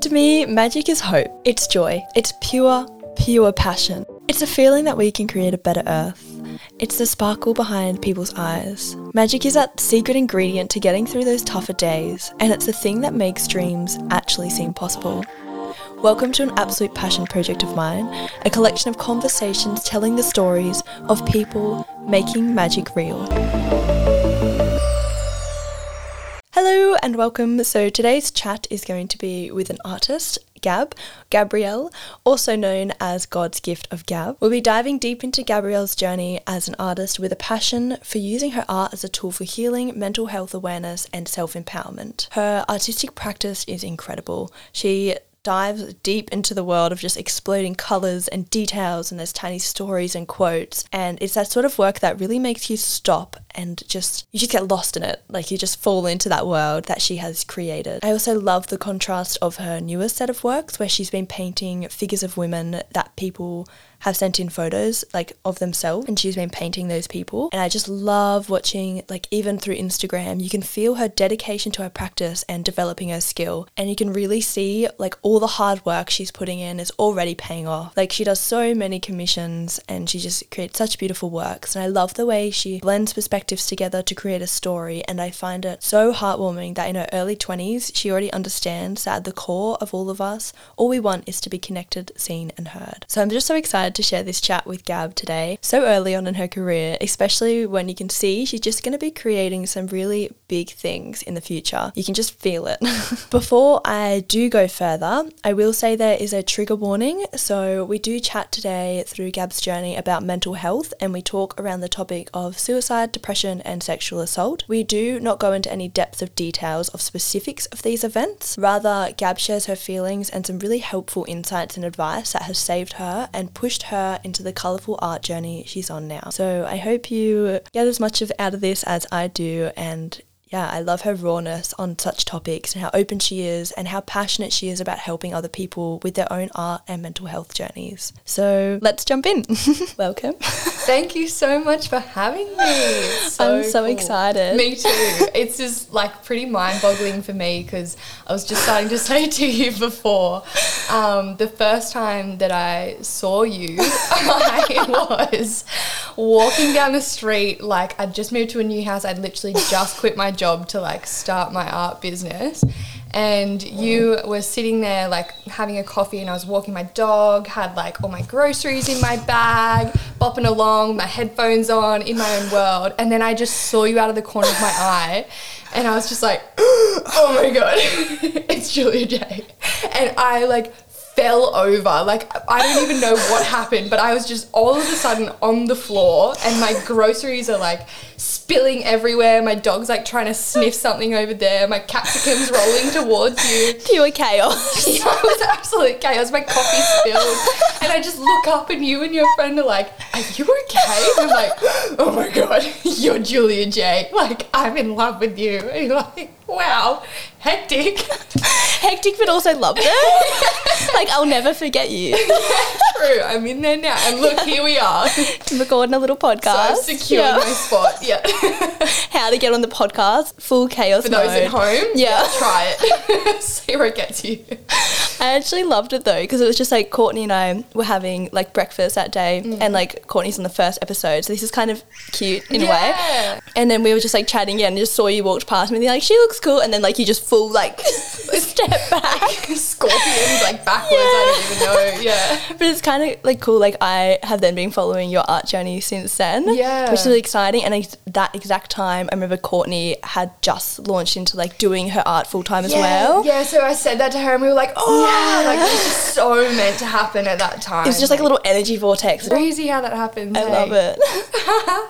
To me, magic is hope. It's joy. It's pure, pure passion. It's a feeling that we can create a better earth. It's the sparkle behind people's eyes. Magic is that secret ingredient to getting through those tougher days, and it's the thing that makes dreams actually seem possible. Welcome to an absolute passion project of mine, a collection of conversations telling the stories of people making magic real. Hello and welcome. So today's chat is going to be with an artist, Gab, Gabrielle, also known as God's Gift of Gab. We'll be diving deep into Gabrielle's journey as an artist with a passion for using her art as a tool for healing, mental health awareness, and self empowerment. Her artistic practice is incredible. She dives deep into the world of just exploding colors and details and there's tiny stories and quotes and it's that sort of work that really makes you stop and just you just get lost in it. Like you just fall into that world that she has created. I also love the contrast of her newest set of works where she's been painting figures of women that people have sent in photos like of themselves and she's been painting those people. And I just love watching like even through Instagram you can feel her dedication to her practice and developing her skill. And you can really see like all the hard work she's putting in is already paying off. Like she does so many commissions and she just creates such beautiful works. And I love the way she blends perspectives together to create a story and I find it so heartwarming that in her early 20s she already understands that at the core of all of us all we want is to be connected seen and heard so I'm just so excited to share this chat with Gab today, so early on in her career, especially when you can see she's just going to be creating some really big things in the future. You can just feel it. Before I do go further, I will say there is a trigger warning. So, we do chat today through Gab's journey about mental health and we talk around the topic of suicide, depression, and sexual assault. We do not go into any depth of details of specifics of these events. Rather, Gab shares her feelings and some really helpful insights and advice that has saved her and pushed pushed her into the colourful art journey she's on now. So I hope you get as much of out of this as I do and yeah, I love her rawness on such topics and how open she is and how passionate she is about helping other people with their own art and mental health journeys. So let's jump in. Welcome. Thank you so much for having me. So I'm so cool. excited. Me too. It's just like pretty mind boggling for me because I was just starting to say to you before um, the first time that I saw you, I was walking down the street. Like I'd just moved to a new house, I'd literally just quit my job job to like start my art business and you were sitting there like having a coffee and I was walking my dog, had like all my groceries in my bag, bopping along, my headphones on in my own world, and then I just saw you out of the corner of my eye and I was just like, oh my god, it's Julia J. And I like fell over. Like I don't even know what happened, but I was just all of a sudden on the floor and my groceries are like spilling everywhere. My dog's like trying to sniff something over there. My capsicum's rolling towards you. Pure chaos. yeah, it was absolute chaos. My coffee spilled. And I just look up and you and your friend are like, Are you okay? And I'm like, Oh my god, you're Julia J. Like, I'm in love with you. And you're like, wow, hectic. hectic, but also loved it. like, I'll never forget you. True, I'm in there now. And look, here we are. Recording a little podcast. So secured yeah. my spot. Yeah. How to get on the podcast, full chaos For those mode. at home, yeah. yeah try it. See where it gets you. I actually loved it though, because it was just like Courtney and I were having like breakfast that day, mm. and like Courtney's on the first episode, so this is kind of cute in yeah. a way. And then we were just like chatting again, and just saw you walked past me, and you're like, she looks cool, and then like you just full like step back, scorpions like backwards. Yeah. I don't even know. Yeah, but it's kind of like cool. Like I have then been following your art journey since then. Yeah, which is really exciting. And ex- that exact time, I remember Courtney had just launched into like doing her art full time as well. Yeah, so I said that to her, and we were like, oh, yeah. like this is so meant to happen at that time. It was just like, like a little energy vortex. Crazy how that happens. I hey? love it.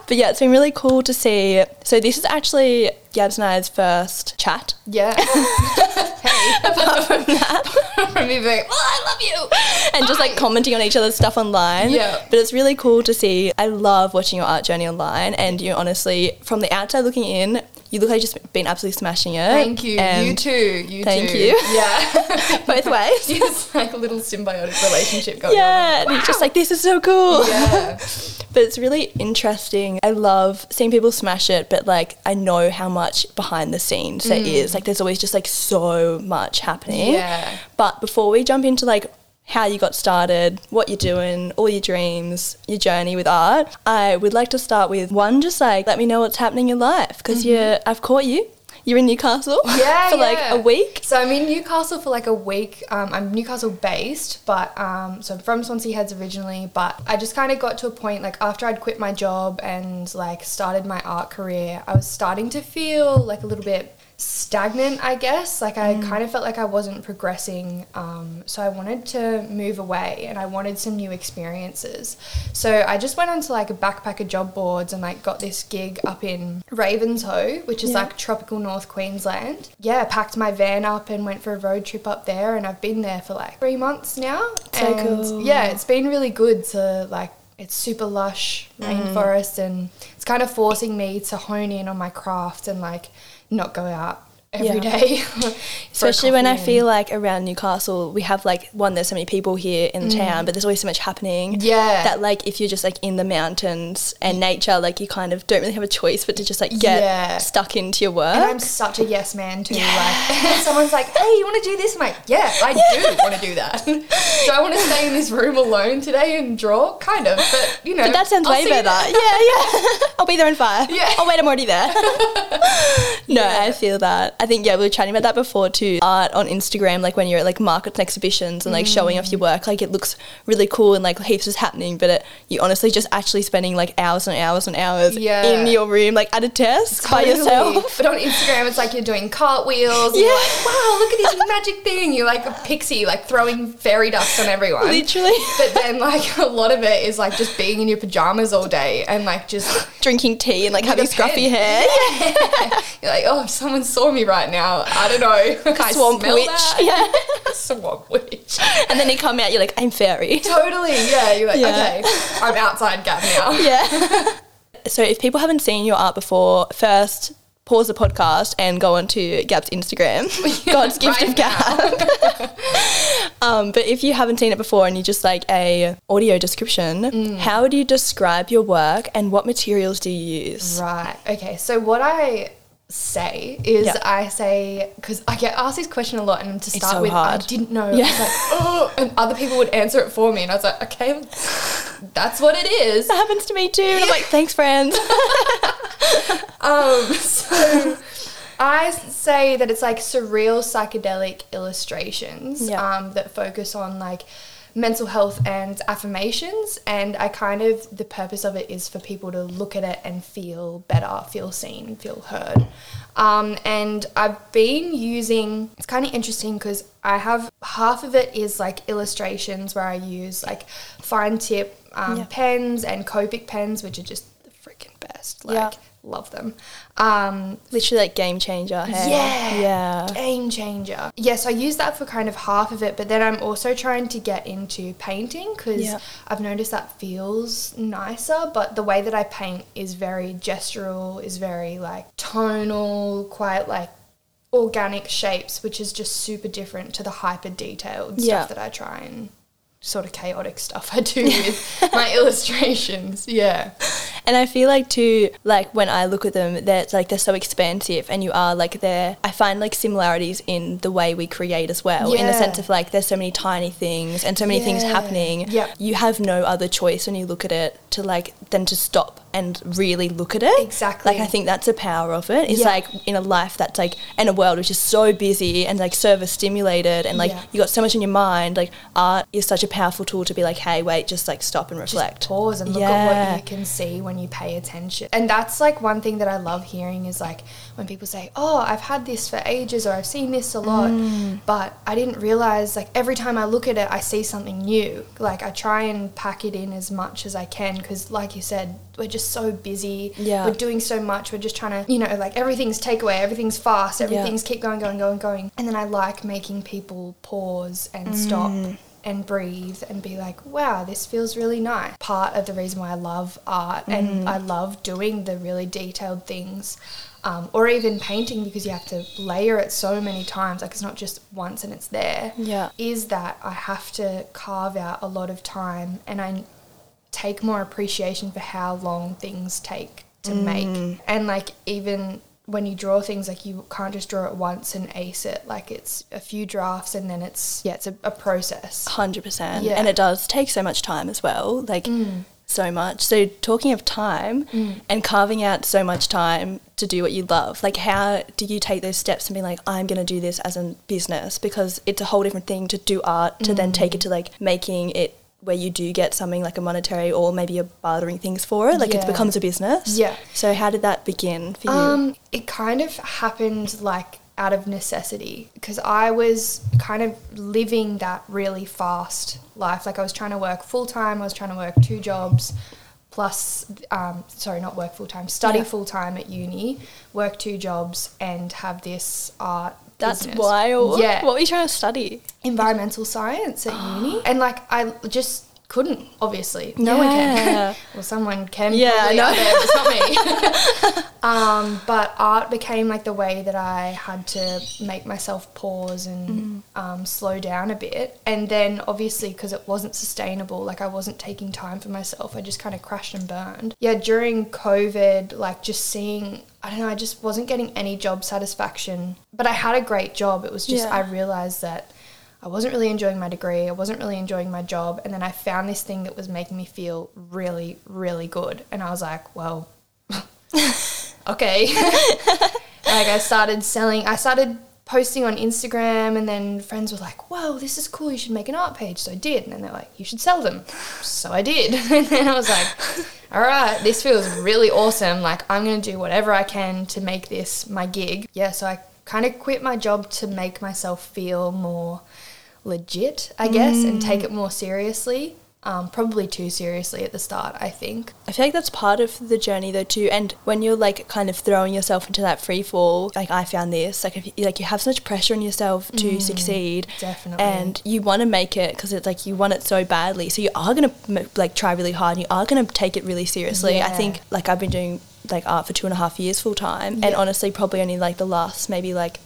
but yeah, it's been really cool to see. So this is actually Gabs and I's first chat. Yeah. hey, apart from that, from me being, oh, I love you, and Bye. just like commenting on each other's stuff online. Yeah. But it's really cool to see. I love watching your art journey online, and you honestly, from the outside looking in, you look like you've just been absolutely smashing it. Thank you. you too. You thank too. you. Yeah. Both ways. it's like a little symbiotic relationship going Yeah, on. and you're just like, this is so cool. Yeah. But it's really interesting. I love seeing people smash it, but like I know how much behind the scenes there mm. is. Like there's always just like so much happening. Yeah. But before we jump into like how you got started, what you're doing, all your dreams, your journey with art, I would like to start with one just like let me know what's happening in your life because you're I've caught you. You're in Newcastle Yeah, for like yeah. a week. So I'm in Newcastle for like a week. Um, I'm Newcastle based, but um, so I'm from Swansea Heads originally. But I just kind of got to a point like after I'd quit my job and like started my art career, I was starting to feel like a little bit stagnant, I guess. Like I kind of felt like I wasn't progressing. Um, so I wanted to move away and I wanted some new experiences. So I just went onto like a backpacker job boards and like got this gig up in Ravenshoe, which is Yeah. like tropical North Queensland. Yeah, packed my van up and went for a road trip up there and I've been there for like three months now. So and cool. yeah, it's been really good to like it's super lush rainforest and it's kind of forcing me to hone in on my craft and like not go out every Yeah. day. Especially when I feel like around Newcastle, we have like one, there's so many people here in the town, but there's always so much happening. Mm. Yeah. That like if you're just like in the mountains and nature, like you kind of don't really have a choice but to just like get Yeah. stuck into your work. And I'm such a yes man too. Like someone's like, "Hey, you want to do this?" I'm like, "Yeah, I do want to do that." do I want to stay in this room alone today and draw? Kind of, but you know. but that sounds I'll way better. Yeah, yeah. I'll be there in five. Yeah. Oh wait, I'm already there. no, I feel that. I think yeah, we were chatting about that before too. Art on Instagram, like when you're at like markets and exhibitions and like showing off your Mm. work, like it looks really cool and like heaps is happening, but it, you honestly just actually spending like hours and hours and hours Yeah. in your room, like at a desk by yourself. But on Instagram, it's like you're doing cartwheels. Yeah. like, wow, look at this magic thing. You're like a pixie, like throwing fairy dust on everyone. Literally But then, like, a lot of it is like just being in your pajamas all day and like just drinking tea and like having scruffy hair. you're like, oh, someone saw me right now, I don't know. I Swamp witch. that? Yeah. Swamp witch. and then you come out, you're like, I'm fairy. Totally. Yeah. You're like, Yeah. okay, I'm outside Gab now. Yeah. so if people haven't seen your art before, first pause the podcast and go onto Gab's Instagram. God's gift of Gab. um, but if you haven't seen it before and you just like a audio description, Mm. how would you describe your work and what materials do you use? Right. Okay. So what I say is Yeah. I say because I get asked this question a lot, and to start so with, hard. I didn't know. Yeah. Like, oh, and other people would answer it for me, and I was like, okay, that's what it is. That happens to me too. And I'm like, thanks, friends. Um, so I say that it's like surreal psychedelic illustrations Yeah. um, that focus on like mental health and affirmations. And I kind of, the purpose of it is for people to look at it and feel better, feel seen, feel heard. Um, and I've been using, it's kind of interesting because I have half of it is like illustrations where I use like fine tip um, Yeah. pens and Copic pens, which are just the freaking best. Like, Yeah. Love them. Um, Literally like game changer. Hey? yeah. Yeah. Game changer. Yes, I use that for kind of half of it, but then I'm also trying to get into painting because Yeah. I've noticed that feels nicer, but the way that I paint is very gestural, is very like tonal, quite like organic shapes, which is just super different to the hyper detailed Yeah. stuff that I try and sort of chaotic stuff I do with my illustrations. Yeah. And I feel like too, like when I look at them, they're like they're so expansive, and you are like they're. I find like similarities in the way we create as well, in the sense of like there's so many tiny things and so many things happening. Yep. You have no other choice when you look at it to like than to stop and really look at it. Exactly. Like I think that's the power of it. It's Yeah. like in a life that's like in a world which is so busy and like service stimulated and like Yeah. you got so much in your mind. Like art is such a powerful tool to be like, hey, wait, just like stop and reflect. Just pause and look at what you can see when you pay attention. And that's like one thing that I love hearing is like when people say, "Oh, I've had this for ages or I've seen this a lot." Mm. But I didn't realize like every time I look at it, I see something new. Like I try and pack it in as much as I can because like you said, we're just so busy. Yeah. We're doing so much. We're just trying to, you know, like everything's takeaway, everything's fast, everything's keep going, going, going, going. And then I like making people pause and stop Mm. and breathe and be like, wow, this feels really nice. Part of the reason why I love art Mm. and I love doing the really detailed things um, or even painting because you have to layer it so many times, like it's not just once and it's there. Yeah. Is that I have to carve out a lot of time and I take more appreciation for how long things take to mm. make. And like even when you draw things, like you can't just draw it once and ace it. Like it's a few drafts and then it's yeah, it's a, a process. Hundred percent, Yeah. and it does take so much time as well. Like mm. so much. So talking of time mm. and carving out so much time to do what you love, like how do you take those steps and be like, I'm going to do this as a business because it's a whole different thing to do art to then take it to like making it where you do get something like a monetary or maybe you're bartering things for it, like it becomes a business. Yeah. So how did that begin for you? Um, it kind of happened like out of necessity because I was kind of living that really fast life. Like I was trying to work full time. I was trying to work two jobs, plus, um, sorry, not work full time, study Yeah. full time at uni, work two jobs, and have this art. That's business. wild. Yeah, What were you trying to study? environmental science at uni, and like I just couldn't. Obviously, no one can. well, someone can. Yeah, I know. but it's not me. um, but art became like the way that I had to make myself pause and um, slow down a bit, and then obviously because it wasn't sustainable, like I wasn't taking time for myself, I just kind of crashed and burned. Yeah, during COVID, like just seeing. I don't know, I just wasn't getting any job satisfaction. But I had a great job. It was just, Yeah. I realized that I wasn't really enjoying my degree, I wasn't really enjoying my job, and then I found this thing that was making me feel really, really good. And I was like, well, okay. like I started selling, I started posting on Instagram, and then friends were like, whoa, this is cool, you should make an art page. So I did. And then they're like, you should sell them. So I did. And then I was like, all right, this feels really awesome. Like, I'm going to do whatever I can to make this my gig. Yeah, so I kind of quit my job to make myself feel more legit, I guess, and take it more seriously. Um, probably too seriously at the start, I think. I feel like that's part of the journey though too. And when you're like kind of throwing yourself into that free fall, like I found this, like if you, like you have so much pressure on yourself to succeed, Mm, definitely. and you want to make it because it's like you want it so badly. So you are gonna m- like try really hard. and You are gonna take it really seriously. I think like I've been doing like art for two and a half years full time, and honestly, probably only like the last maybe like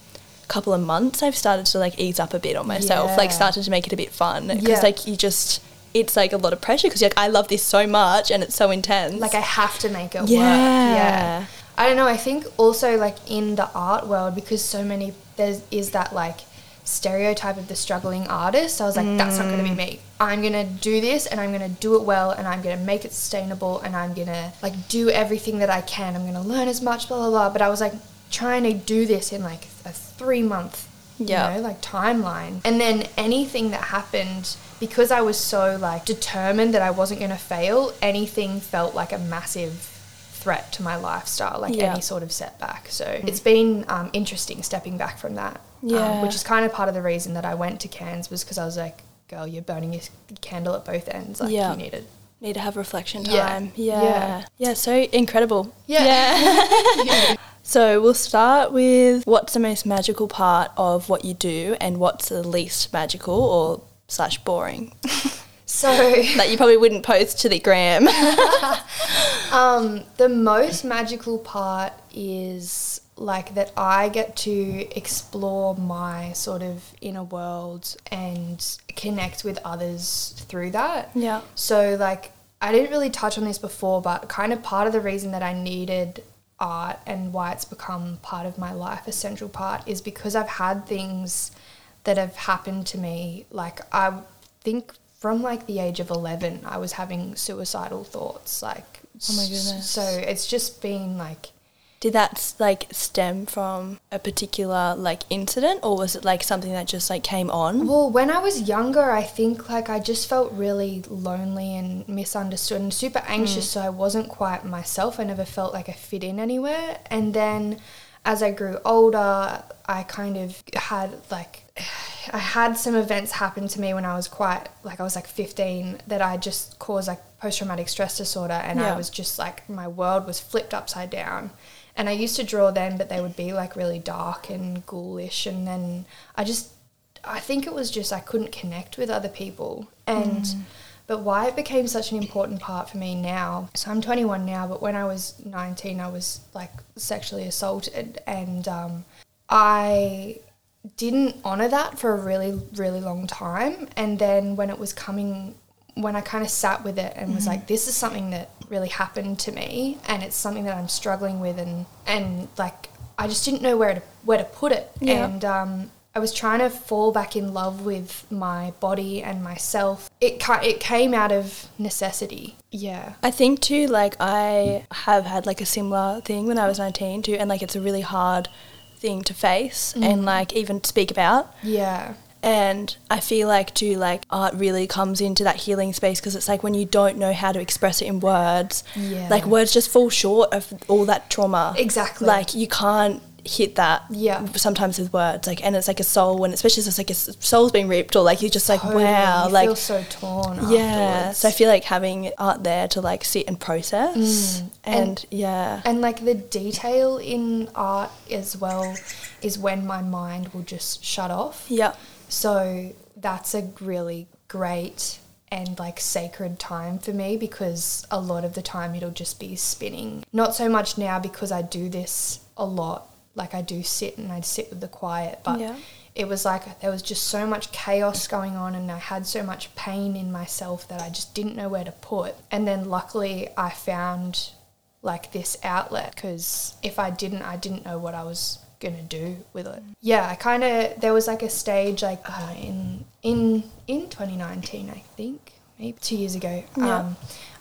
couple of months I've started to like ease up a bit on myself, like started to make it a bit fun because Yeah. like you just. It's like a lot of pressure because you're like I love this so much and it's so intense. Like I have to make it work. Yeah. Yeah. I don't know. I think also like in the art world because so many there is that like stereotype of the struggling artist. I was like, that's not going to be mm. me. I'm going to do this and I'm going to do it well and I'm going to make it sustainable and I'm going to like do everything that I can. I'm going to learn as much, blah, blah, blah. But I was like trying to do this in like a three month, Yeah. you know, like timeline. And then anything that happened, because I was so like determined that I wasn't going to fail, anything felt like a massive threat to my lifestyle, like Yeah. any sort of setback. So it's been um, interesting stepping back from that. um, Yeah. which is kind of part of the reason that I went to Cairns was because I was like, girl, you're burning your candle at both ends. Like, Yeah. you need it. Need to have reflection time. Yeah. Yeah. Yeah. so incredible. Yeah. So we'll start with what's the most magical part of what you do and what's the least magical or slash boring So that you probably wouldn't post to the gram. Um, the most magical part is like that I get to explore my sort of inner world and connect with others through that. yeah. So like I didn't really touch on this before, but kind of part of the reason that I needed art and why it's become part of my life, a central part, is because I've had things that have happened to me. Like I think from like the age of eleven, I was having suicidal thoughts. Like Oh my goodness. So it's just been like Did that like stem from a particular like incident or was it like something that just like came on? Well, when I was younger, I think like I just felt really lonely and misunderstood and super hmm. anxious, so I wasn't quite myself. I never felt like I fit in anywhere. And then as I grew older, I kind of had like I had some events happen to me when I was quite like I was like 15 that I just caused like post traumatic stress disorder and Yeah. I was just like my world was flipped upside down. And I used to draw them, but they would be like really dark and ghoulish. And then I just, I think it was just I couldn't connect with other people. And But why it became such an important part for me now. So I'm 21 now, but when I was 19, I was like sexually assaulted, and um, I didn't honor that for a really, really long time. And then when it was coming, when I kind of sat with it and was like, this is something that really happened to me, and it's something that I'm struggling with, and and like I just didn't know where to where to put it, Yeah. and um, I was trying to fall back in love with my body and myself. It ca- it came out of necessity. Yeah. I think too, like I have had like a similar thing when I was 19 too, and like it's a really hard thing to face and like even speak about. Yeah. And I feel like too, like art really comes into that healing space because it's like when you don't know how to express it in words, Yeah. like words just fall short of all that trauma. Exactly. Like you can't hit that Yeah. sometimes with words like and it's like a soul when especially it's like a s- soul's being ripped or like you're just like Totally. wow You like feel so torn. yeah afterwards. so i feel like having art there to like sit and process Mm. and, And- yeah And like the detail in art as well is when my mind will just shut off. yeah So that's a really great and like sacred time for me because a lot of the time it'll just be spinning. Not so much now because I do this a lot. Like I do sit and I sit with the quiet, but Yeah. it was like there was just so much chaos going on and I had so much pain in myself that I just didn't know where to put. And then luckily I found like this outlet because if I didn't, I didn't know what I was gonna do with it. Yeah, I kind of there was like a stage like uh, in in in 2019, I think, maybe two years ago. Yeah. Um,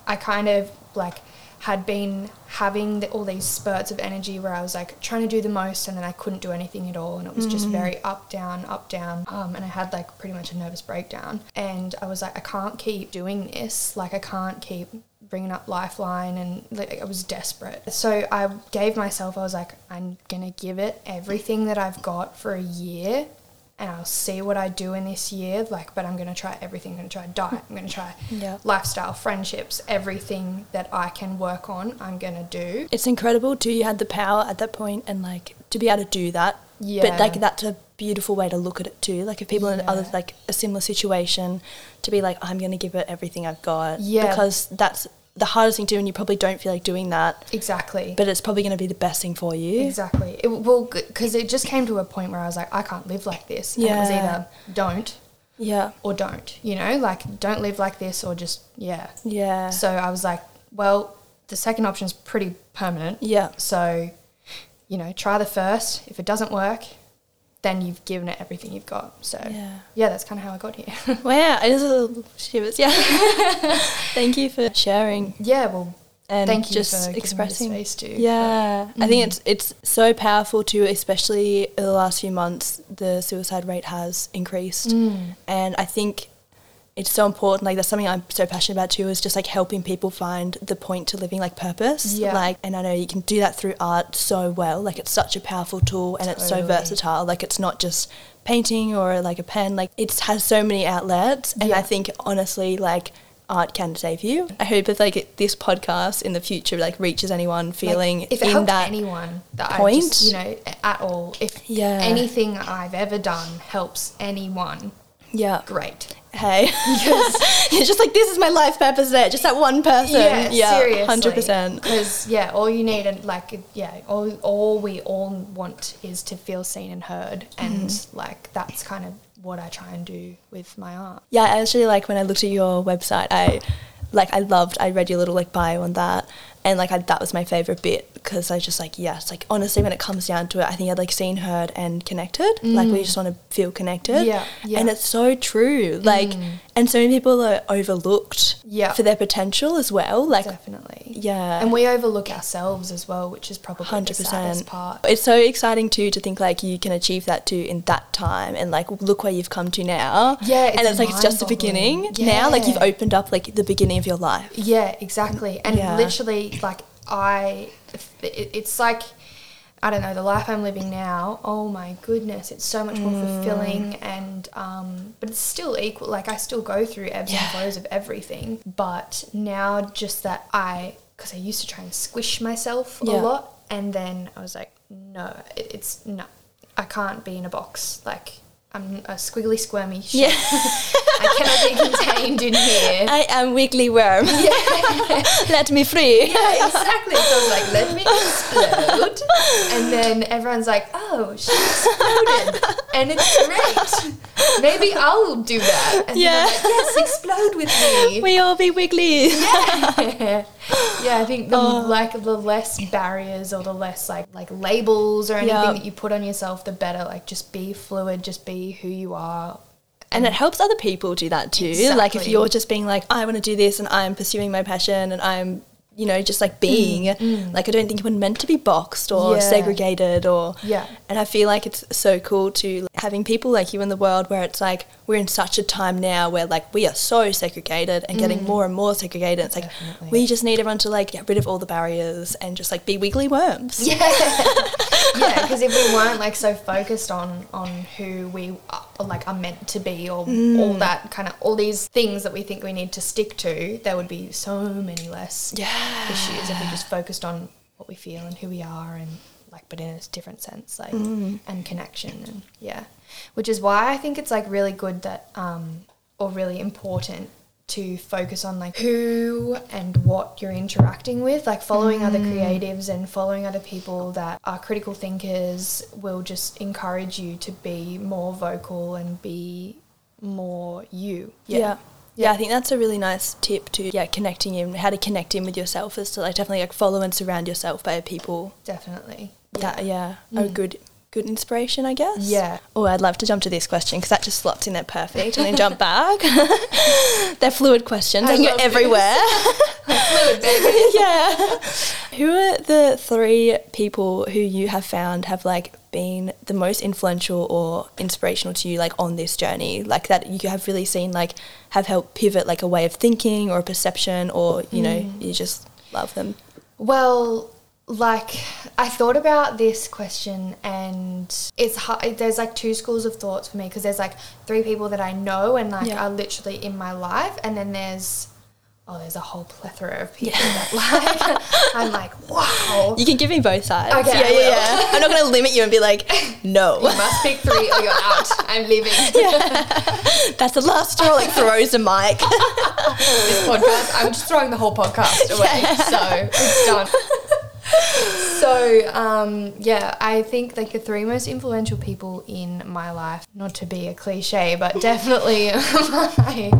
I kind of like had been having the, all these spurts of energy where I was like trying to do the most and then I couldn't do anything at all and it was just very up down up down um, and I had like pretty much a nervous breakdown. And I was like I can't keep doing this. Like I can't keep bringing up lifeline and like, I was desperate. So I gave myself I was like I'm gonna give it everything that I've got for a year and I'll see what I do in this year. Like, but I'm going to try everything. I'm going to try diet. I'm going to try Yeah. lifestyle, friendships, everything that I can work on. I'm going to do. it's incredible too you had the power at that point and like to be able to do that Yeah. but like that's a beautiful way to look at it too like if people in other like a similar situation to be like i'm gonna give it everything i've got Yeah. because that's the hardest thing to do and you probably don't feel like doing that Exactly. but it's probably going to be the best thing for you exactly. It, well, because it just came to a point where I was like, I can't live like this. And it was either don't yeah or don't. You know, like don't live like this or just yeah. yeah So I was like, well, the second option is pretty permanent. yeah So, you know, try the first. If it doesn't work, then you've given it everything you've got. So, Yeah. yeah, that's kind of how I got here. wow it is a little shivers yeah thank you for sharing yeah, well, and thank you just for expressing me space to. Yeah, I think Mm. it's it's so powerful too, especially in the last few months. The suicide rate has increased, Mm. and I think it's so important. Like that's something I'm so passionate about too. Is just like helping people find the point to living, like purpose. Yeah. Like, and I know you can do that through art so well. Like it's such a powerful tool, and it's so versatile. Like it's not just painting or like a pen. Like it has so many outlets, and I think honestly, like. Art can save you. I hope if like this podcast in the future like reaches anyone feeling Like, if it in that anyone that point. I just, you know, at all, if Yeah. anything I've ever done helps anyone, yeah great. hey it's just like this is my life purpose there just that one person Yeah, seriously. hundred percent Because yeah, all you need and like yeah, all all we all want is to feel seen and heard, and Mm-hmm. like that's kind of what I try and do with my art. yeah I actually like when I looked at your website I like I loved I read your little like bio on that and like I, that was my favorite bit because I was just like yes like honestly when it comes down to it I think I'd like seen heard and connected like we just want to feel connected Mm. Yeah, yeah. and it's so true like and so many people are overlooked Yeah. for their potential as well like Definitely. yeah And we overlook ourselves as well, which is probably Hundred the saddest part. It's so exciting too to think like you can achieve that too in that time, and like look where you've come to now. Yeah, it's and it's like it's just the beginning. Now, like you've opened up like the beginning of your life. Yeah, exactly. And Yeah. literally, like, I, it, it's like, I don't know, the life I'm living now, oh my goodness, it's so much more Mm. fulfilling and, um, but it's still equal. Like, I still go through ebbs Yeah. and flows of everything. But now, just that I, because I used to try and squish myself Yeah. a lot. And then I was like, no, it, it's no, I can't be in a box. Like, I'm a squiggly, squirmy. Yeah. I cannot be contained in here. I am wiggly worm. Let me free. Yeah, exactly. So I was like, let me explode. And then everyone's like, oh, she exploded. And it's great. Maybe I'll do that. And Yeah. yeah. Like, yes, explode with me. We all be wiggly. yeah. Yeah, I think the Oh. like the less barriers or the less like like labels or anything Yeah. that you put on yourself, the better. Like just be fluid, just be who you are. And it helps other people do that too. Like if you're just being like, I want to do this and I'm pursuing my passion and I'm, you know, just like being, like I don't think we're meant to be boxed or Mm, Yeah. segregated or. Yeah. And I feel like it's so cool to like, having people like you in the world where it's like we're in such a time now where like we are so segregated and getting more and more segregated. It's like Mm. Definitely. we just need everyone to like get rid of all the barriers and just like be wiggly worms. Yeah, yeah. Because if we weren't like so focused on on who we are, like are meant to be, or all that kind of all these things that we think we need to stick to, there would be so many less Yeah. issues if we just focused on what we feel and who we are, and like, but in a different sense, like and connection, and yeah. Which is why I think it's like really good that, um, or really important to focus on like who and what you're interacting with like following other mm. creatives and following other people that are critical thinkers will just encourage you to be more vocal and be more you. Yeah. yeah. I think that's a really nice tip to yeah connecting in how to connect in with yourself is to like definitely like follow and surround yourself by people. Definitely. That yeah. are mm. good good inspiration I guess. Yeah. oh I'd love to jump to this question because that just slots in there perfect. And then jump back. They're fluid questions. I can go everywhere. fluid baby. Yeah. Who are the three people who you have found have like been the most influential or inspirational to you like on this journey? Like that you have really seen like have helped pivot like a way of thinking or a perception or you know Mm. you just love them? Well, like I thought about this question, and it's hard. There's like two schools of thoughts for me because there's like three people that I know and like Yeah. are literally in my life, and then there's oh, there's a whole plethora of people that like I'm like wow. you can give me both sides Okay, yeah yeah yeah i'm not going to limit you and be like no You must pick three or you're out. I'm leaving that's the last straw like throws a mic this podcast. I'm just throwing the whole podcast away. So it's done. So um, yeah, I think like the three most influential people in my life, not to be a cliche, but definitely my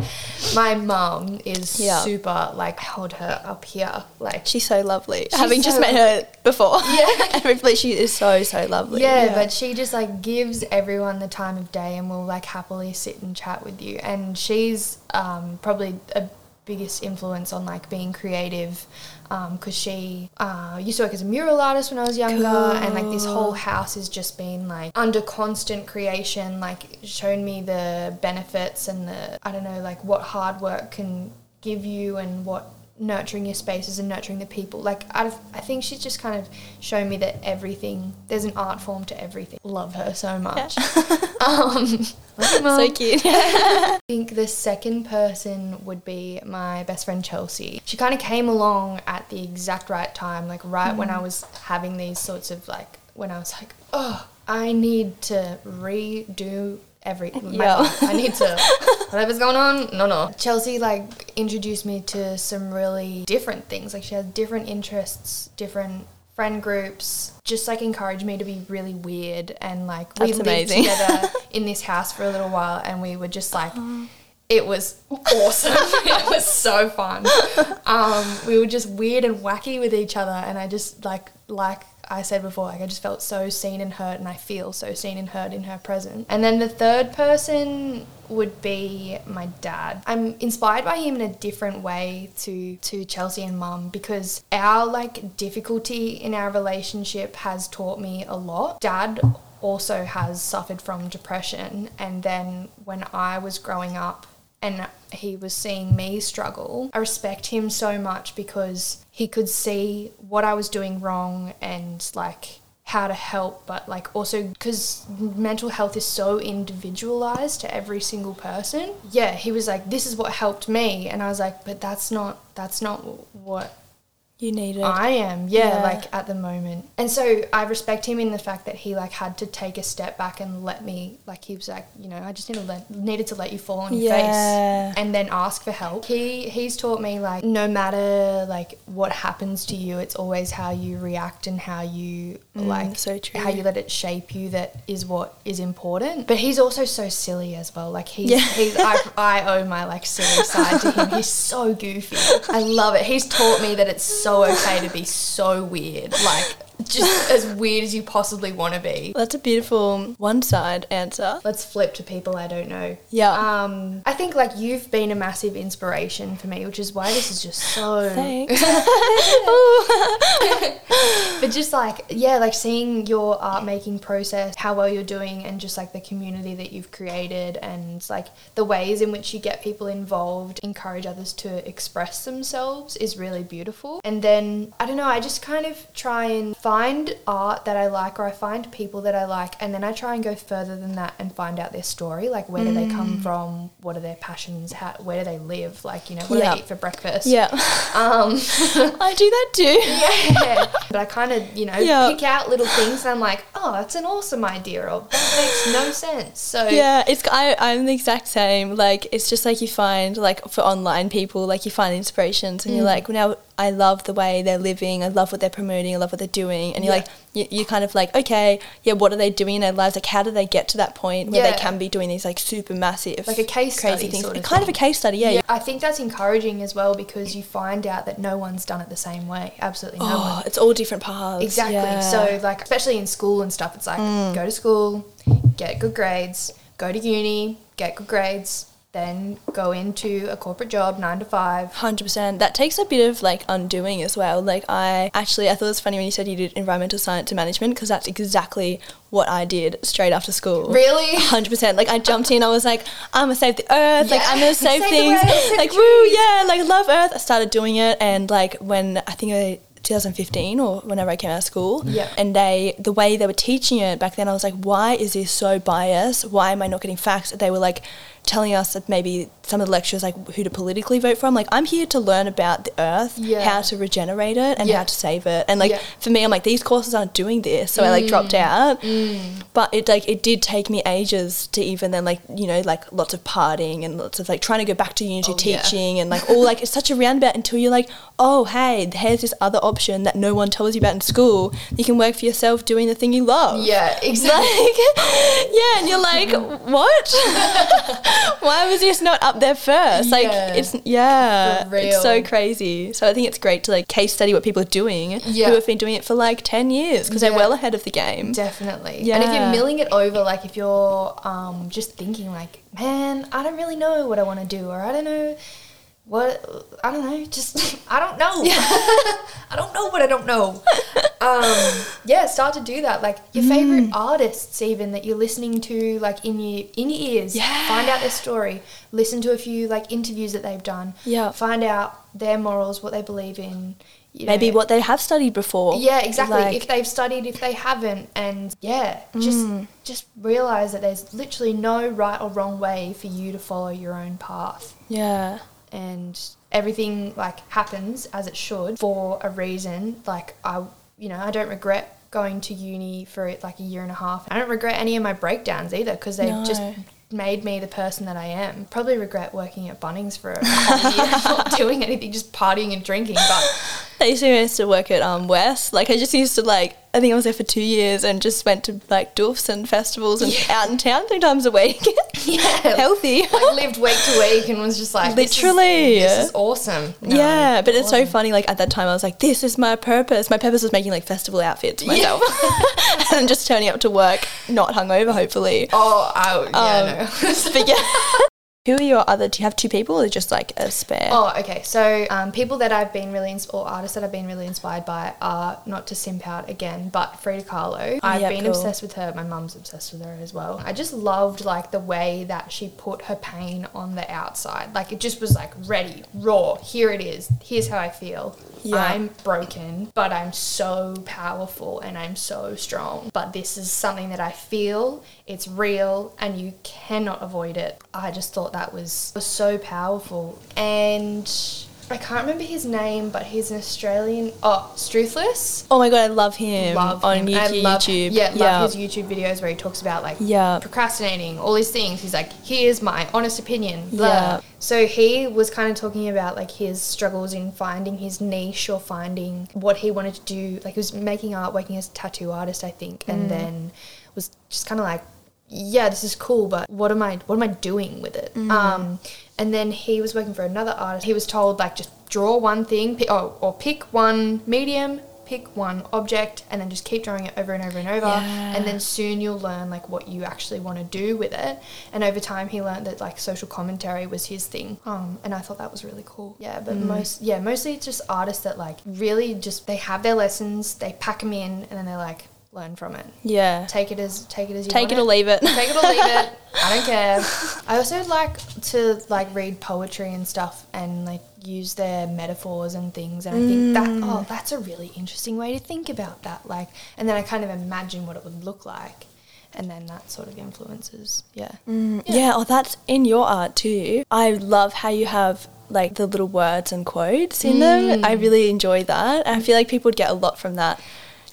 my mum is Yeah. super like hold her up here like she's so lovely having just met her before Yeah. everybody she is so so lovely yeah, but she just like gives everyone the time of day and will like happily sit and chat with you. And she's um, probably a biggest influence on like being creative because she uh, used to work as a mural artist when I was younger, and like this whole house has just been like under constant creation, like shown me the benefits and the I don't know like what hard work can give you and what nurturing your spaces and nurturing the people. Like I, I think she's just kind of shown me that everything there's an art form to everything. Love her so much. um, you, Mum. so cute I think the second person would be my best friend Chelsea. She kind of came along at the exact right time, like right when I was having these sorts of like when I was like, oh, I need to redo every Yeah. I need to whatever's going on. No, no. Chelsea like introduced me to some really different things. Like she has different interests, different friend groups. Just like encouraged me to be really weird and like we lived amazing. together in this house for a little while and we were just like it was awesome it was so fun um, we were just weird and wacky with each other and i just like like i said before like i just felt so seen and heard and i feel so seen and heard in her presence and then the third person would be my dad. I'm inspired by him in a different way to to Chelsea and mum because our like difficulty in our relationship has taught me a lot. Dad also has suffered from depression and then when I was growing up and he was seeing me struggle. I respect him so much because he could see what I was doing wrong and like how to help, but like also because mental health is so individualized to every single person. Yeah, he was like, "This is what helped me," and I was like, "But that's not that's not what You need it. I am, yeah, Yeah. like at the moment. And so I respect him in the fact that he like had to take a step back and let me like he was like, you know, I just need to let, needed to let you fall on your Yeah. face and then ask for help. He he's taught me like no matter like what happens to you, it's always how you react and how you like Mm, so true. how you let it shape you that is what is important. But he's also so silly as well. Like he's, Yeah. he's I, I owe my like silly side to him. He's so goofy. I love it. He's taught me that it's so okay to be so weird. Like just as weird as you possibly want to be. That's a beautiful one side answer. Let's flip to people I don't know. Yeah. Um, I think like you've been a massive inspiration for me, which is why this is just so Thanks. but just like yeah like seeing your art making process how well you're doing and just like the community that you've created and like the ways in which you get people involved encourage others to express themselves is really beautiful and then i don't know i just kind of try and find art that i like or i find people that i like and then i try and go further than that and find out their story like where do they come from what are their passions how, where do they live like you know what Yeah. do they eat for breakfast yeah. um I do that too. yeah. But I kind of, you know, Yeah. pick out little things and I'm like, oh, that's an awesome idea or that makes no sense. So Yeah, it's I, I'm the exact same. Like it's just like you find like for online people, like you find inspirations and you're Mm. like, now I love the way they're living, I love what they're promoting, I love what they're doing, and you're Yeah. like, you, you're kind of like, okay, yeah, what are they doing in their lives? Like, how do they get to that point where Yeah. they can be doing these like super massive, Like a case crazy study things? sort of kind of a case study, yeah. Yeah, I think that's encouraging as well because you find out that no one's done it the same way. Absolutely no Oh, one. it's all different paths. Exactly. So like especially in school and stuff, it's like mm. go to school, get good grades, go to uni, get good grades, then go into a corporate job, nine to five. Hundred percent. That takes a bit of like undoing as well. Like I actually, I thought it was funny when you said you did environmental science and management because that's exactly what I did straight after school. Really? Hundred percent. Like I jumped in. I was like, I'm gonna save the earth. Like I'm gonna save, Save the things. like woo, yeah. Like love Earth. I started doing it, and like when I think I. 2015 or whenever I came out of school Yeah. and they the way they were teaching it back then I was like why is this so biased why am I not getting facts they were like telling us that maybe some of the lectures like who to politically vote from. Like I'm here to learn about the earth Yeah. how to regenerate it and Yeah. how to save it and like Yeah. for me I'm like these courses aren't doing this so I like dropped Mm. out but it like it did take me ages to even then like you know like lots of partying and lots of like trying to go back to uni to Oh, teaching and like all like it's such a roundabout until you're like oh hey here's this other option that no one tells you about in school you can work for yourself doing the thing you love Yeah, exactly. like yeah and you're like what why was this not up there first like Yeah. it's yeah it's so crazy so i think it's great to like case study what people are doing Yeah. who have been doing it for like 10 years because they're well ahead of the game Definitely. Yeah. And if you're milling it over, like if you're um, just thinking like, man, I don't really know what I want to do, or I don't know what, I don't know, just, I don't know. I don't know what I don't know. um, yeah, start to do that. Like your Mm. favorite artists, even that you're listening to, like in your in your ears. Yeah. Find out their story. Listen to a few like interviews that they've done. Yeah. Find out their morals, what they believe in. You maybe know, what they have studied before yeah, exactly. Like- if they've studied, if they haven't, and yeah, just Mm. just realize that there's literally no right or wrong way for you to follow your own path, yeah and everything like happens as it should for a reason. Like I, you know, I don't regret going to uni for like a year and a half. I don't regret any of my breakdowns either because they've just made me the person that I am. Probably regret working at Bunnings for a year, not doing anything, just partying and drinking, but. I used to, used to work at um, West. Like I just used to like I think I was there for two years and just went to like doofs and festivals and Yeah. out in town three times a week. Yeah, Healthy. like lived week to week and was just like this is- Literally. this is, awesome No, yeah, but it it's so funny. Like at that time, I was like, "This is my purpose." My purpose was making like festival outfits for Yeah. myself, and just turning up to work not hungover, hopefully. oh I, yeah Um, no But yeah, who are your other? Do you have two people or just like a spare? Oh, okay. So, um, people that I've been really, ins- or artists that I've been really inspired by are not to simp out again, but Frida Kahlo. I've Yeah, been cool. obsessed with her. My mum's obsessed with her as well. I just loved like the way that she put her pain on the outside. Like it just was like ready, raw. Here it is. Here's how I feel. Yeah. I'm broken, but I'm so powerful and I'm so strong. But this is something that I feel. It's real, and you cannot avoid it. I just thought that was, was so powerful. And I can't remember his name, but he's an Australian. Oh, Struthless. Oh my god, I love him Love on him. I love, YouTube. Yeah, love his YouTube videos where he talks about like Yeah. procrastinating, all these things. He's like, here's my honest opinion. Blah. Yeah. So he was kind of talking about like his struggles in finding his niche or finding what he wanted to do. Like he was making art, working as a tattoo artist, I think, Mm. and then was just kind of like, yeah, this is cool, but what am I? What am I doing with it? Mm. Um, and then he was working for another artist. He was told like just draw one thing, pi- oh, or pick one medium, pick one object, and then just keep drawing it over and over and over. Yeah. And then soon you'll learn like what you actually want to do with it. And over time, he learned that like social commentary was his thing. Um, and I thought that was really cool. Yeah, but Mm. most yeah, mostly it's just artists that like really just they have their lessons, they pack them in, and then they're like learn from it. Yeah. Take it as take it as you Take it or leave it. Take it or leave it. I don't care. I also like to like read poetry and stuff and like use their metaphors and things and I think that Mm. oh that's a really interesting way to think about that like and then I kind of imagine what it would look like and then that sort of influences yeah. Mm, yeah. oh, that's in your art too. I love how you have like the little words and quotes in them. I really enjoy that. I feel like people would get a lot from that.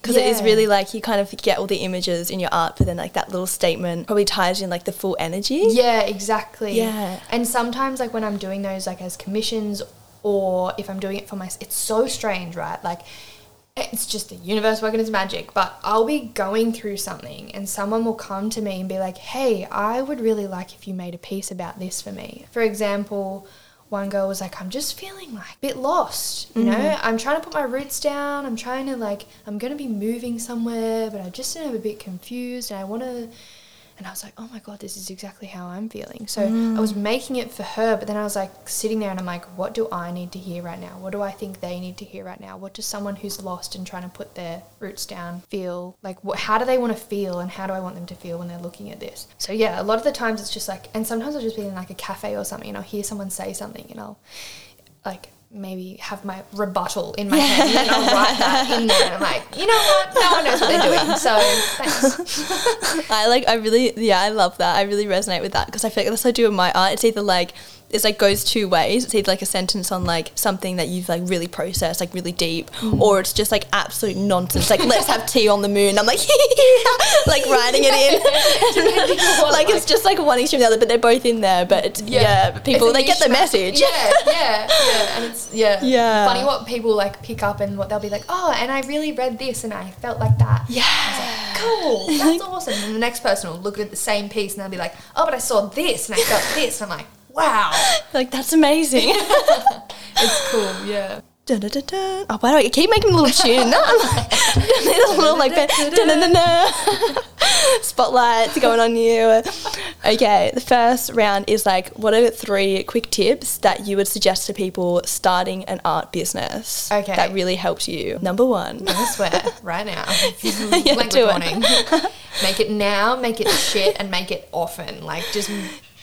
Because it is really like you kind of get all the images in your art, but then like that little statement probably ties in like the full energy. Yeah, exactly. Yeah. And sometimes, like when I'm doing those, like as commissions, or if I'm doing it for my, it's so strange, right? Like, it's just the universe working its magic. But I'll be going through something, and someone will come to me and be like, "Hey, I would really like if you made a piece about this for me." For example. One girl was like, I'm just feeling like a bit lost, you know? Mm-hmm. I'm trying to put my roots down. I'm trying to like, I'm going to be moving somewhere, but I just am a bit confused and I want to and I was like, oh my God, this is exactly how I'm feeling. So I was mm. making it for her, but then I was like sitting there and I'm like, what do I need to hear right now? What do I think they need to hear right now? What does someone who's lost and trying to put their roots down feel? Like, what, how do they want to feel and how do I want them to feel when they're looking at this? So yeah, a lot of the times it's just like, and sometimes I'll just be in like a cafe or something and I'll hear someone say something and I'll like, maybe have my rebuttal in my head and I'll write that in there and I'm like, you know what? No one knows what they're doing. So thanks. I like, I really, yeah, I love that. I really resonate with that because I feel like that's what I do in my art. It's either like, it's like goes two ways. It's either like a sentence on like something that you've like really processed, like really deep, mm. or it's just like absolute nonsense. Like let's have tea on the moon. I'm like, like writing it in. like it's just like one extreme or the other, but they're both in there. But yeah, but people they get the message. Yeah, yeah, yeah. And it's yeah. Yeah. Funny what people like pick up and what they'll be like, oh, and I really read this and I felt like that. Yeah. Cool. That's awesome. And the next person will look at the same piece and they'll be like, oh, but I saw this and I felt this. And I'm like, wow. Like that's amazing. It's cool. Yeah. Dun, dun, dun, dun. Oh, why do I keep making a little tune? a little like dun, dun. spotlights going on you. Okay, the first round is like, what are three quick tips that you would suggest to people starting an art business? Okay. that really helped you. Number one. I'm swear right now. Yeah, like do it. recording. make it now, make it shit, and make it often. Like just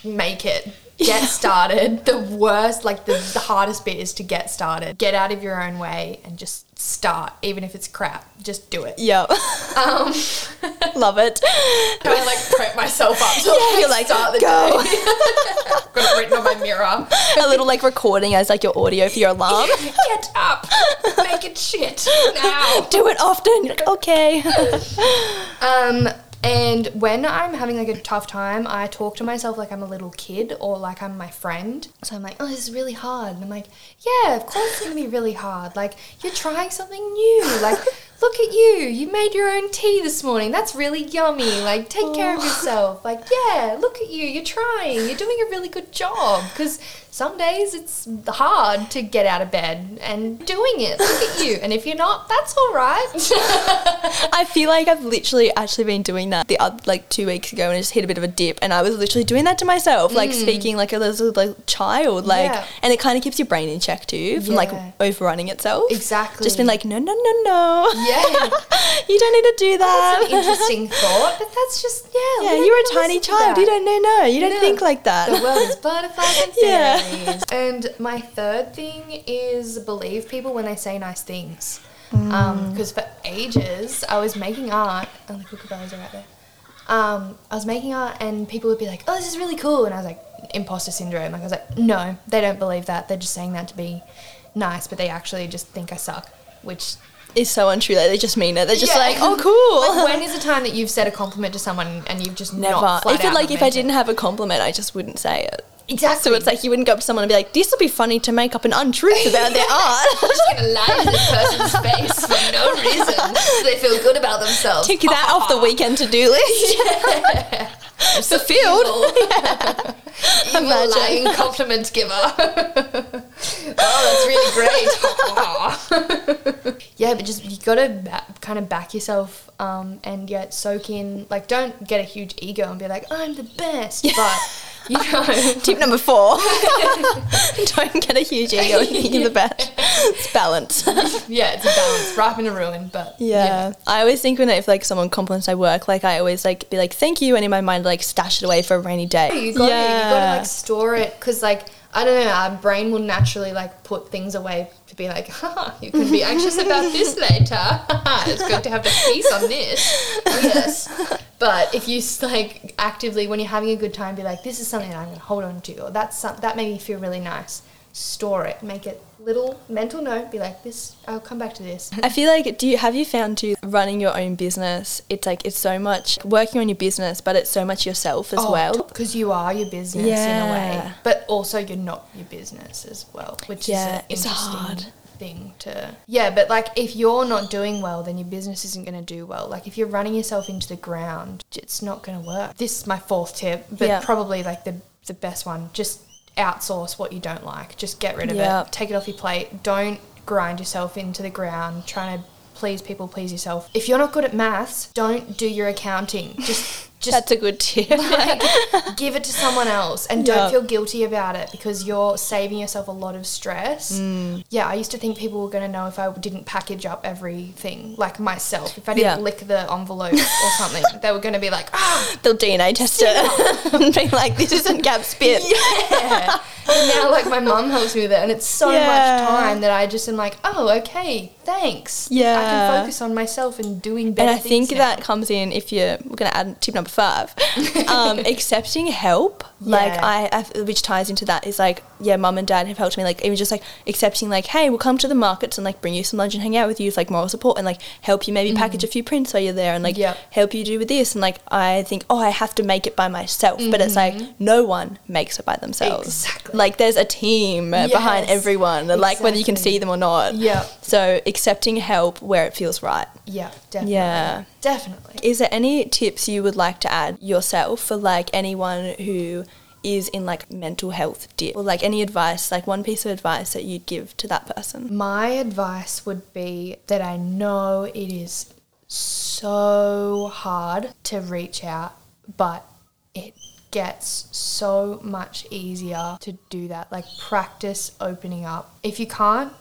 make it. Get started. The worst, like the, the hardest bit is to get started. Get out of your own way and just start, even if it's crap. Just do it. Yep. Um, Love it. kind of like prep myself up to Yeah, you're like, start the go. day. Got it written on my mirror. A little like recording as like your audio for your alarm. Get up, make it shit now. Do it often. You're like, okay. Um, and when I'm having like a tough time, I talk to myself like I'm a little kid or like I'm my friend. So I'm like, oh, this is really hard. And I'm like, yeah, of course it's gonna be really hard. Like, you're trying something new. Like, look at you. You made your own tea this morning. That's really yummy. Like, take care of yourself. Like, yeah, look at you. You're trying. You're doing a really good job. Because some days it's hard to get out of bed and doing it. Look at you. And if you're not, that's all right. I feel like I've literally actually been doing that the other, like two weeks ago and I just hit a bit of a dip and I was literally doing that to myself, like speaking like a little like child, like, Mm. Yeah. and it kind of keeps your brain in check too from like overrunning itself. Exactly. Just been like, no, no, no, no. Yeah. you don't need to do that. That's an interesting thought, but that's just yeah. yeah, you're a tiny child. You don't know. No, you don't No. think like that. The world is butterflies and Yeah. And my third thing is believe people when they say nice things. Mm. Because for ages I was making art, and the kookaburras are right there. Um, I was making art, and people would be like, "Oh, this is really cool," and I was like, "Imposter syndrome." Like I was like, "No, they don't believe that. They're just saying that to be nice, but they actually just think I suck, which It's so untrue. They just mean it. They're just Yeah. like, oh, cool. Like, when is the time that you've said a compliment to someone and you've just Never. Not flat I feel out like if I meant it? didn't have a compliment, I just wouldn't say it. exactly, So it's like you wouldn't go up to someone and be like, "This will be funny to make up an untruth about their art." I'm just gonna lie to this person's face for no reason, so they feel good about themselves. Tick that off the weekend to-do list. Fulfilled. Evil Imagine. lying compliment giver. oh, that's really great. Yeah, but just you gotta ba- kind of back yourself um, and yet soak in. Like, don't get a huge ego and be like, I'm the best. But you know, Tip number four: Don't get a huge ego and think you're the best. It's balance. yeah, it's a balance, ripe and a ruin. But Yeah. I always think when if like someone compliments my work, like I always like be like thank you, and in my mind like stash it away for a rainy day. You gotta, you gotta like store it because like I don't know, our brain will naturally like put things away be like, Haha, you can be anxious about this later. it's good to have the peace on this. Oh, yes. But if you like actively when you're having a good time, be like, this is something I'm gonna hold on to, or that's some, that made me feel really nice. Store it, make it little mental note. Be like, this. I'll come back to this. I feel like do you have you found to running your own business? It's like it's so much working on your business, but it's so much yourself as oh, well. because you are your business in a way, but also you're not your business as well, which Yeah, is interesting hard. thing to. Yeah, but like if you're not doing well, then your business isn't going to do well. Like if you're running yourself into the ground, it's not going to work. This is my fourth tip, but Yeah. probably like the the best one. Just outsource what you don't like. Just get rid of Yeah. it. Take it off your plate. Don't grind yourself into the ground trying to please people, please yourself. If you're not good at maths, don't do your accounting. Just just That's a good tip. like, give it to someone else and don't Yeah. feel guilty about it because you're saving yourself a lot of stress. Mm. Yeah, I used to think people were going to know if I didn't package up everything, like myself. If I didn't Yeah. lick the envelope or something, they were going to be like, ah, They'll DNA test it and be like, "This isn't Gab spit." yeah. and now, like, my mum helps me with it, and it's so Yeah. much time that I just am like, oh, okay, thanks. Yeah. I can focus on myself and doing better And I think now. that comes in if you're we're gonna add tip number five, um, accepting help. Like Yeah. I, I, which ties into that is like yeah, mum and dad have helped me. Like even just like accepting like hey, we'll come to the markets and like bring you some lunch and hang out with you. It's like moral support and like help you maybe package a few prints while you're there and like Yep. help you do with this. And like I think oh, I have to make it by myself, but it's like no one makes it by themselves. Exactly. Like there's a team uh behind everyone, and like whether you can see them or not. Yeah. So accepting help where it feels right. Yeah, definitely. Yeah. Definitely. Is there any tips you would like to add yourself for like anyone who is in like mental health dip or like any advice, like one piece of advice that you'd give to that person? My advice would be that I know it is so hard to reach out, but it gets so much easier to do that. Like practice opening up. If you can't,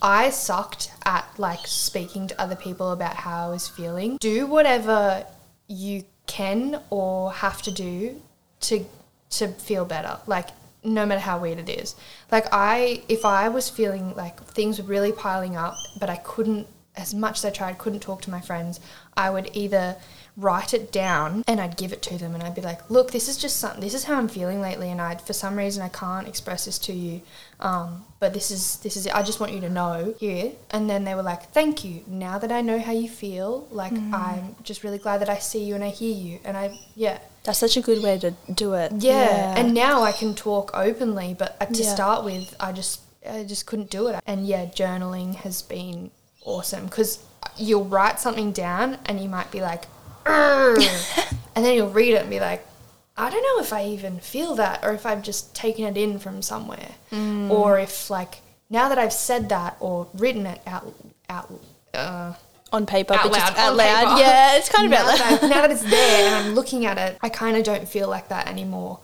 I sucked at like speaking to other people about how I was feeling. Do whatever you can or have to do to to feel better. Like no matter how weird it is. Like I if I was feeling like things were really piling up but I couldn't as much as I tried couldn't talk to my friends, I would either write it down and I'd give it to them and I'd be like, "Look, this is just something. This is how I'm feeling lately and I for some reason I can't express this to you. Um, but this is this is it. I just want you to know here." And then they were like, "Thank you. Now that I know how you feel, like I'm just really glad that I see you and I hear you." And I yeah, That's such a good way to do it. yeah. And now I can talk openly, but uh, to Yeah. start with, I just I just couldn't do it. And yeah, journaling has been awesome because you'll write something down and you might be like, and then you'll read it and be like, I don't know if I even feel that or if I've just taken it in from somewhere, Mm. or if like now that I've said that or written it out out. Uh, on paper, Out but just loud, out loud. paper. Yeah, it's kind of now, out that loud. I, now that it's there and I'm looking at it, I kind of don't feel like that anymore.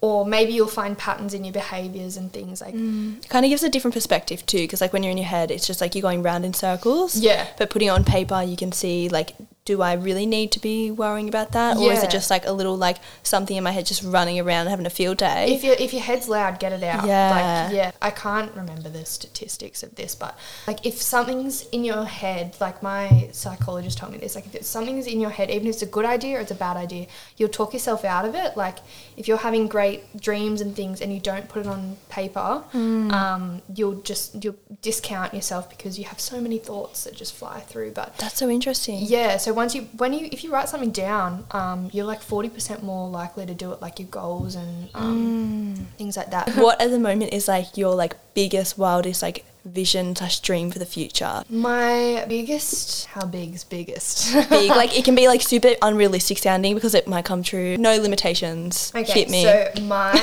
Or maybe you'll find patterns in your behaviors and things like mm. It kind of gives a different perspective too, because like when you're in your head, it's just like you're going round in circles. Yeah. But putting it on paper, you can see like do I really need to be worrying about that? Or is it just like a little like something in my head just running around having a field day? if your if your head's loud, get it out. Yeah. Like yeah, I can't remember the statistics of this, but like if something's in your head, like my psychologist told me this, like if something's in your head, even if it's a good idea or it's a bad idea, you'll talk yourself out of it. Like if you're having great dreams and things and you don't put it on paper, Hmm. um, you'll just you'll discount yourself because you have so many thoughts that just fly through. But That's so interesting. yeah, so once you when you if you write something down, um, you're like forty percent more likely to do it, like your goals and um, Hmm. things like that. what at the moment is like your like biggest, wildest like vision slash dream for the future? My biggest, how big's biggest? Big, like it can be like super unrealistic sounding because it might come true. No limitations. okay, Fit me. so my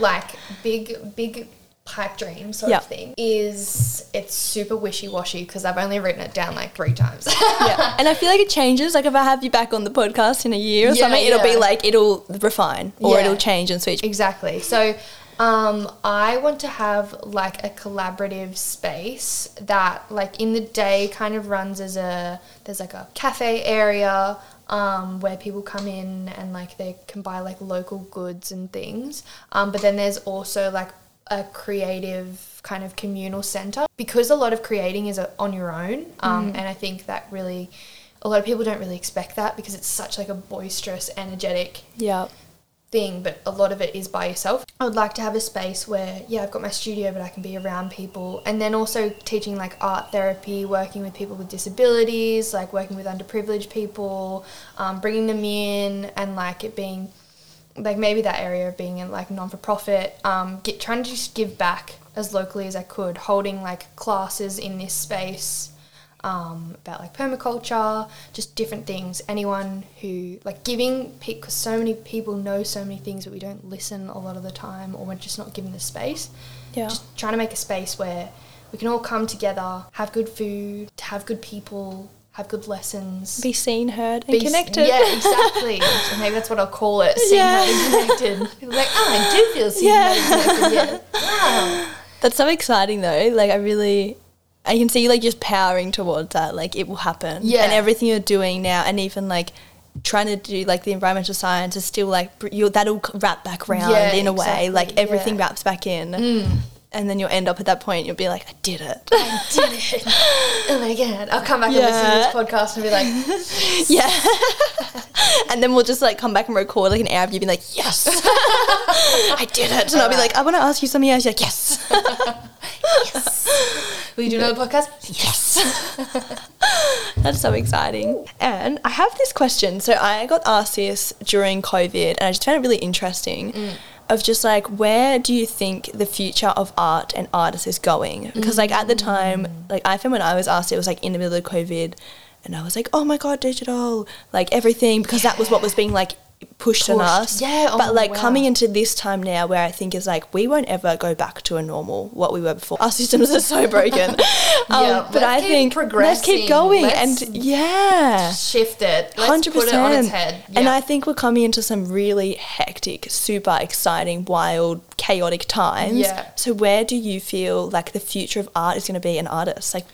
like big big pipe dream sort Yeah. of thing is it's super wishy washy because I've only written it down like three times. yeah. And I feel like it changes. Like if I have you back on the podcast in a year or Yeah, something, it'll be like it'll refine or Yeah. it'll change and switch. Exactly. So um, I want to have like a collaborative space that like in the day kind of runs as a there's like a cafe area um, where people come in and like they can buy like local goods and things. Um, but then there's also like a creative kind of communal center because a lot of creating is uh, on your own um, and i think that really a lot of people don't really expect that because it's such like a boisterous energetic Yeah. thing, but a lot of it is by yourself. I would like to have a space where, yeah, I've got my studio, but I can be around people. And then also teaching like art therapy, working with people with disabilities, like working with underprivileged people, um, bringing them in, and like it being like maybe that area of being in like non for profit, um, get trying to just give back as locally as I could, holding like classes in this space um, about like permaculture, just different things. Anyone who like giving because so many people know so many things, but we don't listen a lot of the time, or we're just not given the space. Yeah. Just trying to make a space where we can all come together, have good food, have good people, have good lessons. Be seen, heard, and be- connected. Yeah, exactly. so maybe that's what I'll call it. Seen, Yeah. heard, and connected. People are like, oh, I do feel seen, Yeah. heard, and connected. Yeah. Wow. That's so exciting though. Like I really I can see you like just powering towards that. Like it will happen. Yeah. And everything you're doing now and even like trying to do like the environmental science is still like you that'll wrap back around Yeah, in a way. Like everything yeah. wraps back in. Mm. And then you'll end up at that point you'll be like, I did it. I did it. Oh my god. I'll come back and listen to this podcast and be like, yeah. and then we'll just like come back and record like an hour of you being like, Yes. I did it. And I'll be like, I want to ask you something else. You're like, yes. Will you do another podcast? Yes. That's so exciting. And I have this question. So I got asked this during COVID and I just found it really interesting. Mm. Of just like, where do you think the future of art and artists is going? Because, like, at the mm. time, like, I found when I was asked, it was like in the middle of COVID, and I was like, oh my God, digital, like everything, because that was what was being like pushed, on us. Yeah, oh but like wow. coming into this time now where I think is like, we won't ever go back to a normal, what we were before. Our systems are so broken. um, Yeah, but I think let's keep going. Let's and yeah. Shift it. Let's Hundred put it on its head. and I think we're coming into some really hectic, super exciting, wild, chaotic times. Yeah. So, where do you feel like the future of art is going to be an artist? Like,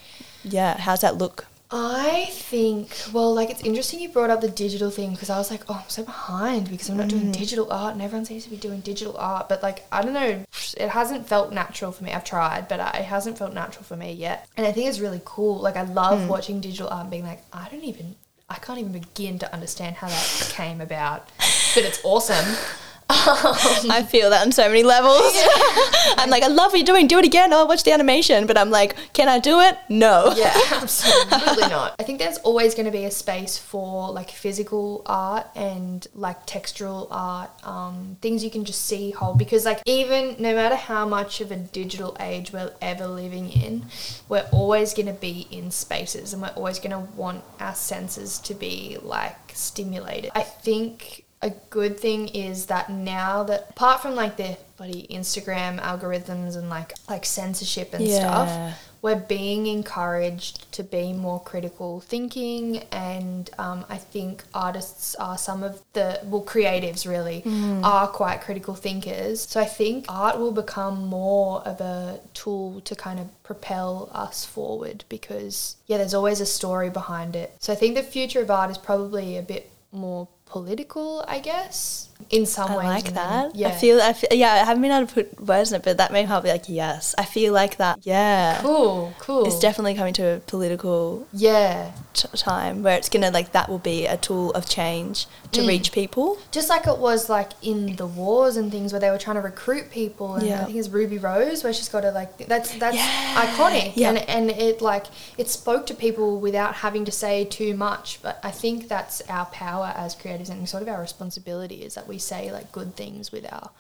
yeah, how's that look? I think, well, like it's interesting you brought up the digital thing because I was like, oh, I'm so behind because I'm not doing digital art and everyone seems to be doing digital art. But like, I don't know, it hasn't felt natural for me. I've tried, but uh, it hasn't felt natural for me yet. And I think it's really cool. Like, I love Mm. watching digital art and being like, I don't even, I can't even begin to understand how that came about. But it's awesome. I feel that on so many levels. I'm like, I love what you're doing. Do it again. Oh, watch the animation. But I'm like, can I do it? No. Yeah, absolutely not. I think there's always going to be a space for like physical art and like textural art, um, things you can just see, hold. Because like even no matter how much of a digital age we're ever living in, we're always going to be in spaces and we're always going to want our senses to be like stimulated. I think a good thing is that now that apart from like the bloody Instagram algorithms and like like censorship and Yeah. stuff, we're being encouraged to be more critical thinking, and um, I think artists are some of the well, creatives really are quite critical thinkers. So I think art will become more of a tool to kind of propel us forward because yeah, there's always a story behind it. So I think the future of art is probably a bit more political, I guess, in some I ways. like and then- that. yeah. I feel, I feel, yeah, I haven't been able to put words in it, but that made me be like, yes. I feel like that, yeah. cool, cool. It's definitely coming to a political yeah. T- time where it's gonna like that will be a tool of change to Mm. reach people. Just like it was like in the wars and things where they were trying to recruit people and Yeah. I think it's Ruby Rose where she's got to like that's that's Yeah. iconic Yeah. and and it like it spoke to people without having to say too much but I think that's our power as creators and sort of our responsibility is that we say like good things with our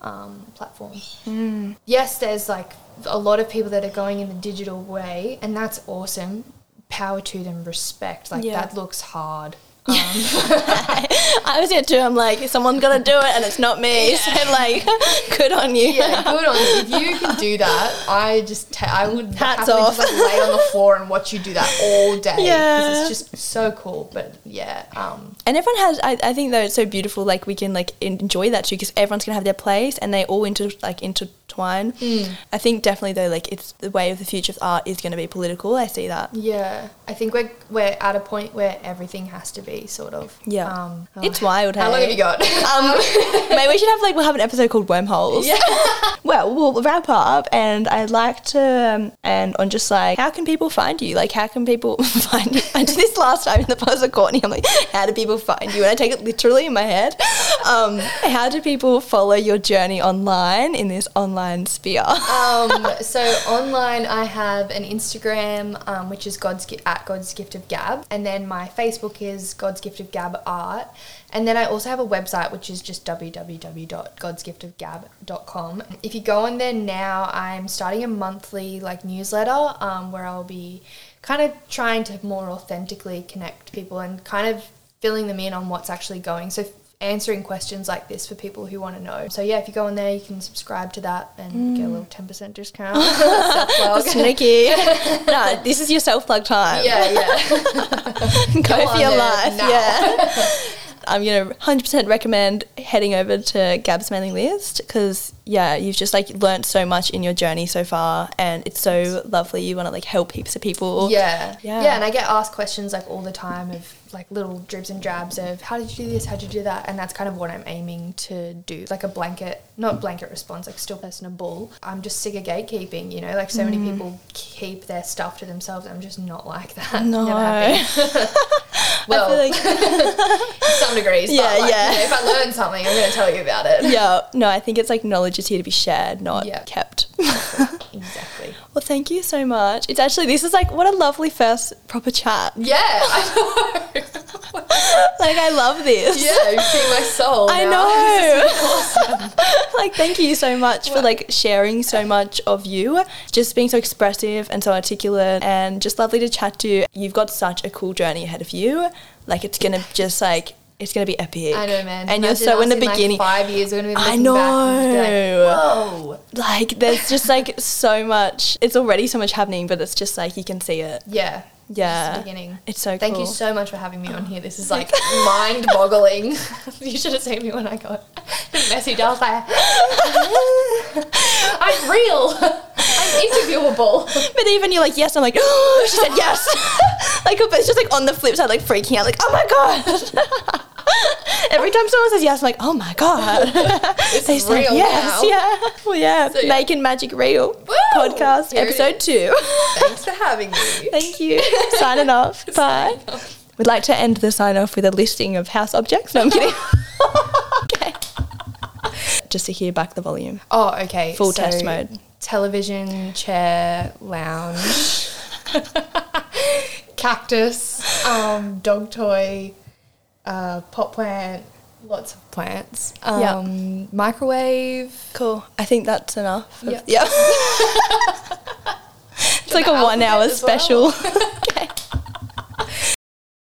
um, platform. Mm. Yes, there's like a lot of people that are going in the digital way and that's awesome. Power to them, respect. Like Yeah. that looks hard. Um, I was here too. I'm like, someone's gotta do it, and it's not me. So like, good on you. Yeah, good on you. If you can do that, I just ta- I would Hats off. just like lay on the floor and watch you do that all day. Yeah. it's just so cool. But yeah, um, And everyone has. I, I think though it's so beautiful. Like we can like enjoy that too because everyone's gonna have their place, and they all inter like intertwine. Mm. I think definitely though, like it's the way of the future of art is gonna be political. I see that. yeah, I think we're we're at a point where everything has to be sort of. Yeah. Um, oh, It's wild. How long have you got? Um, maybe we should have like we'll have an episode called Wormholes. Yeah. Well, we'll wrap up, and I'd like to um, and on just like how can people find you? Like how can people find you? I did this last time in the with Courtney. I'm like, how do people find you? And I take it literally in my head. Um, how do people follow your journey online in this online sphere? um, so online, I have an Instagram, um, which is God's at God's Gift of Gab, and then my Facebook is God's Gift of Gab Art, and then I also have a website which is just www.godsgiftofgab.com. If you go on there now, I'm starting a monthly like newsletter um, where I'll be kind of trying to more authentically connect people and kind of filling them in on what's actually going. So answering questions like this for people who want to know. So yeah, if you go on there, you can subscribe to that and get a little mm. ten percent discount. Sneaky. no, this is your self plug time. yeah, yeah. Go, Go for your life. now. Yeah. I'm gonna 100% recommend heading over to Gab's mailing list because yeah, you've just like learnt so much in your journey so far, and it's so lovely. You want to like help heaps of people. Yeah. Yeah. yeah, and I get asked questions like all the time of like little dribs and drabs of how did you do this, how did you do that, and that's kind of what I'm aiming to do, like a blanket, not blanket response, like still personable. I'm just sick of gatekeeping, you know, like so many mm. people keep their stuff to themselves. I'm just not like that. No. Never have been. well, I feel like to some degrees. Yeah, but like, yeah. you know, if I learn something, I'm going to tell you about it. yeah, no, I think it's like knowledge is here to be shared, not Yeah. kept. Exactly. well, thank you so much. It's actually this is like what a lovely first proper chat. Yeah, I know. Like I love this. yeah, you've my soul. I now. know. like, thank you so much for like sharing so much of you, just being so expressive and so articulate, and just lovely to chat to. You've got such a cool journey ahead of you. Like, it's gonna just like it's gonna be epic. I know, man. And you're so in the like, beginning. five years, we're going to be I looking back like, know. Whoa. like, there's just like so much. It's already so much happening, but it's just like you can see it. Yeah. Yeah. Beginning. It's so Thank cool. you so much for having me on here. This is like mind boggling. you should have seen me when I got the message. I was like, I'm real. I'm interviewable. But even you're like, yes, I'm like, oh, she said yes. like, but it's just like on the flip side, like freaking out, like, oh my God. Every time someone says yes, I'm like, oh my God. They say real yes, now. yeah. Well, yeah. So, yeah. Making Magic Real Woo! podcast, Here episode is. two. Thanks for having me. Thank you. Signing off. Bye. We'd like to end the sign off with a listing of house objects. No, I'm kidding. okay. Just to hear back the volume. Oh, okay. Full test mode. Television, chair, lounge, cactus, um, dog toy, uh, pot plant, lots of plants. Um, yep. Microwave. Cool. I think that's enough. Yeah. yep. it's like a one hour special. Well. okay.